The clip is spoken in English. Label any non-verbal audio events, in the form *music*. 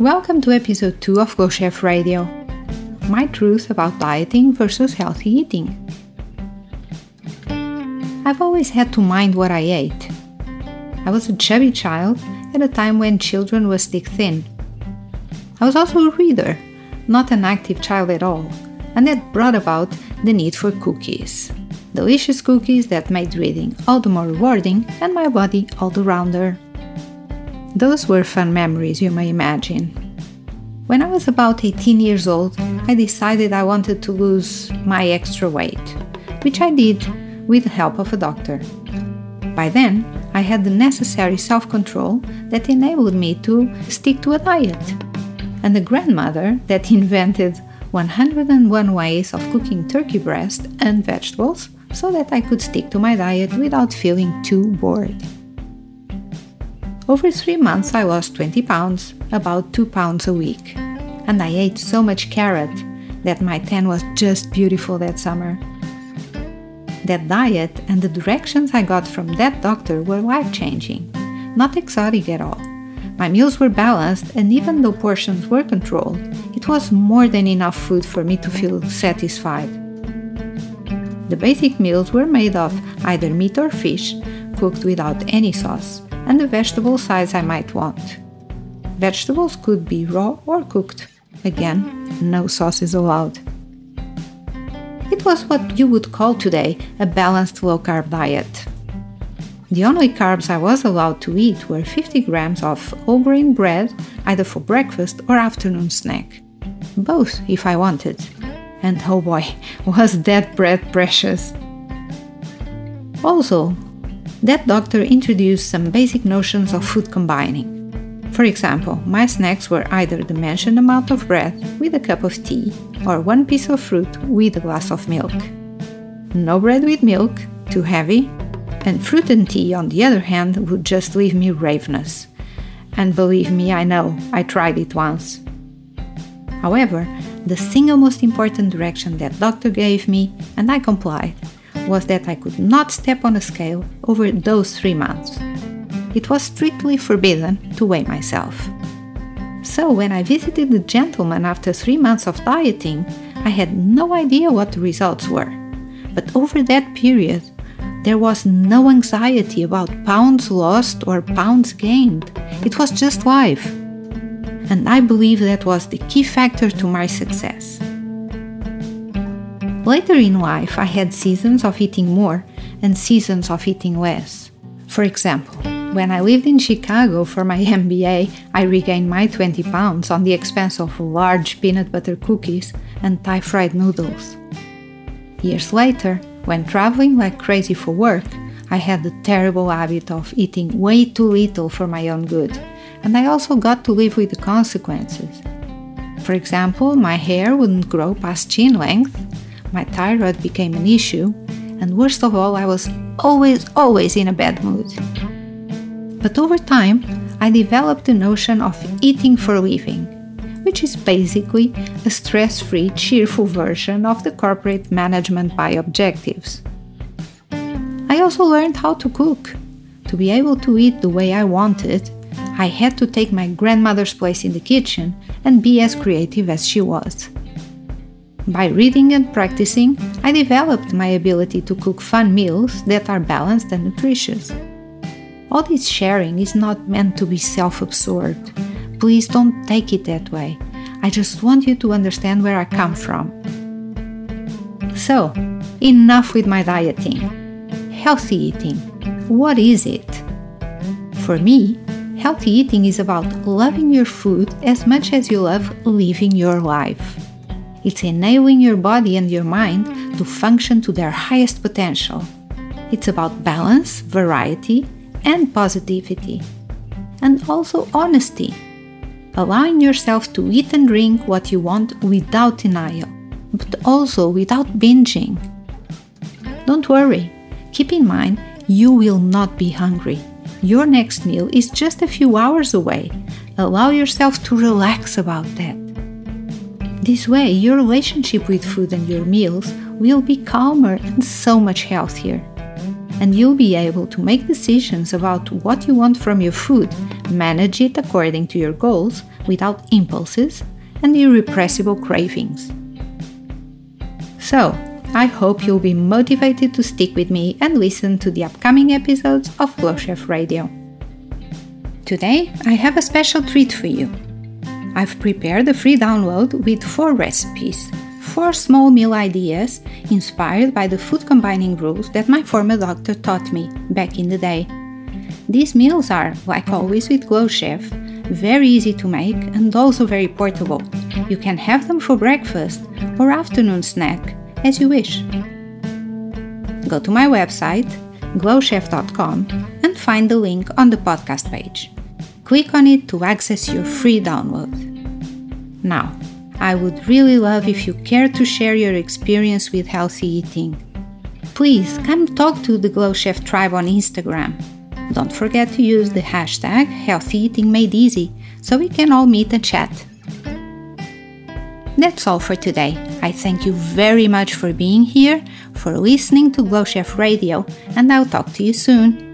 Welcome to episode 2 of Glow Chef Radio. My truth about dieting versus healthy eating. I've always had to mind what I ate. I was a chubby child at a time when children were stick thin. I was also a reader, not an active child at all, and that brought about the need for cookies. Delicious cookies that made reading all the more rewarding and my body all the rounder. Those were fun memories, you may imagine. When I was about 18 years old, I decided I wanted to lose my extra weight, which I did with the help of a doctor. By then, I had the necessary self control that enabled me to stick to a diet. And a grandmother that *laughs* invented 101 ways of cooking turkey breast and vegetables so that I could stick to my diet without feeling too bored. Over three months, I lost 20 pounds, about 2 pounds a week. And I ate so much carrot that my tan was just beautiful that summer. That diet and the directions I got from that doctor were life changing, not exotic at all. My meals were balanced, and even though portions were controlled, it was more than enough food for me to feel satisfied. The basic meals were made of either meat or fish, cooked without any sauce and the vegetable size I might want. Vegetables could be raw or cooked. Again, no sauce is allowed. It was what you would call today a balanced low carb diet. The only carbs I was allowed to eat were 50 grams of whole grain bread, either for breakfast or afternoon snack. Both, if I wanted. And oh boy, *laughs* was that bread precious! Also, that doctor introduced some basic notions of food combining. For example, my snacks were either the mentioned amount of bread with a cup of tea or one piece of fruit with a glass of milk. No bread with milk, too heavy, and fruit and tea, on the other hand, would just leave me ravenous. And believe me, I know, I tried it once. However, the single most important direction that doctor gave me, and I complied, was that I could not step on a scale over those three months. It was strictly forbidden to weigh myself. So, when I visited the gentleman after three months of dieting, I had no idea what the results were. But over that period, there was no anxiety about pounds lost or pounds gained. It was just life. And I believe that was the key factor to my success. Later in life, I had seasons of eating more and seasons of eating less. For example, when I lived in Chicago for my *laughs* MBA, I regained my 20 pounds on the expense of large peanut butter cookies and Thai fried noodles. Years later, when traveling like crazy for work, I had the terrible habit of eating way too little for my own good, and I also got to live with the consequences. For example, my hair wouldn't grow past chin length, my thyroid became an issue, and worst of all, I was always, always in a bad mood. But over time, I developed the notion of eating for living, which is basically a stress free, cheerful version of the corporate management by objectives. I also learned how to cook. To be able to eat the way I wanted, I had to take my grandmother's place in the kitchen and be as creative as she was. By reading and practicing, I developed my ability to cook fun meals that are balanced and nutritious. All this sharing is not meant to be self absorbed. Please don't take it that way. I just want you to understand where I come from. So, enough with my dieting. Healthy eating. What is it? For me, healthy eating is about loving your food as much as you love living your life. It's enabling your body and your mind to function to their highest potential. It's about balance, variety, and positivity. And also honesty. Allowing yourself to eat and drink what you want without denial, but also without binging. Don't worry, keep in mind you will not be hungry. Your next meal is just a few hours away. Allow yourself to relax about that. This way, your relationship with food and your meals will be calmer and so much healthier. and you'll be able to make decisions about what you want from your food, manage it according to your goals without impulses and irrepressible cravings. So, I hope you'll be motivated to stick with me and listen to the upcoming episodes of Glow Chef Radio. Today, I have a special treat for you. I've prepared a free download with four recipes, four small meal ideas inspired by the food combining rules that my former doctor taught me back in the day. These meals are, like always with Glow Chef, very easy to make and also very portable. You can have them for breakfast or afternoon snack, as you wish. Go to my website, glowchef.com, and find the link on the podcast page. Click on it to access your free download. Now, I would really love if you care to share your experience with healthy eating. Please come talk to the Glow Chef tribe on Instagram. Don't forget to use the hashtag Healthy Eating Made Easy so we can all meet and chat. That's all for today. I thank you very much for being here, for listening to Glow Chef Radio, and I'll talk to you soon.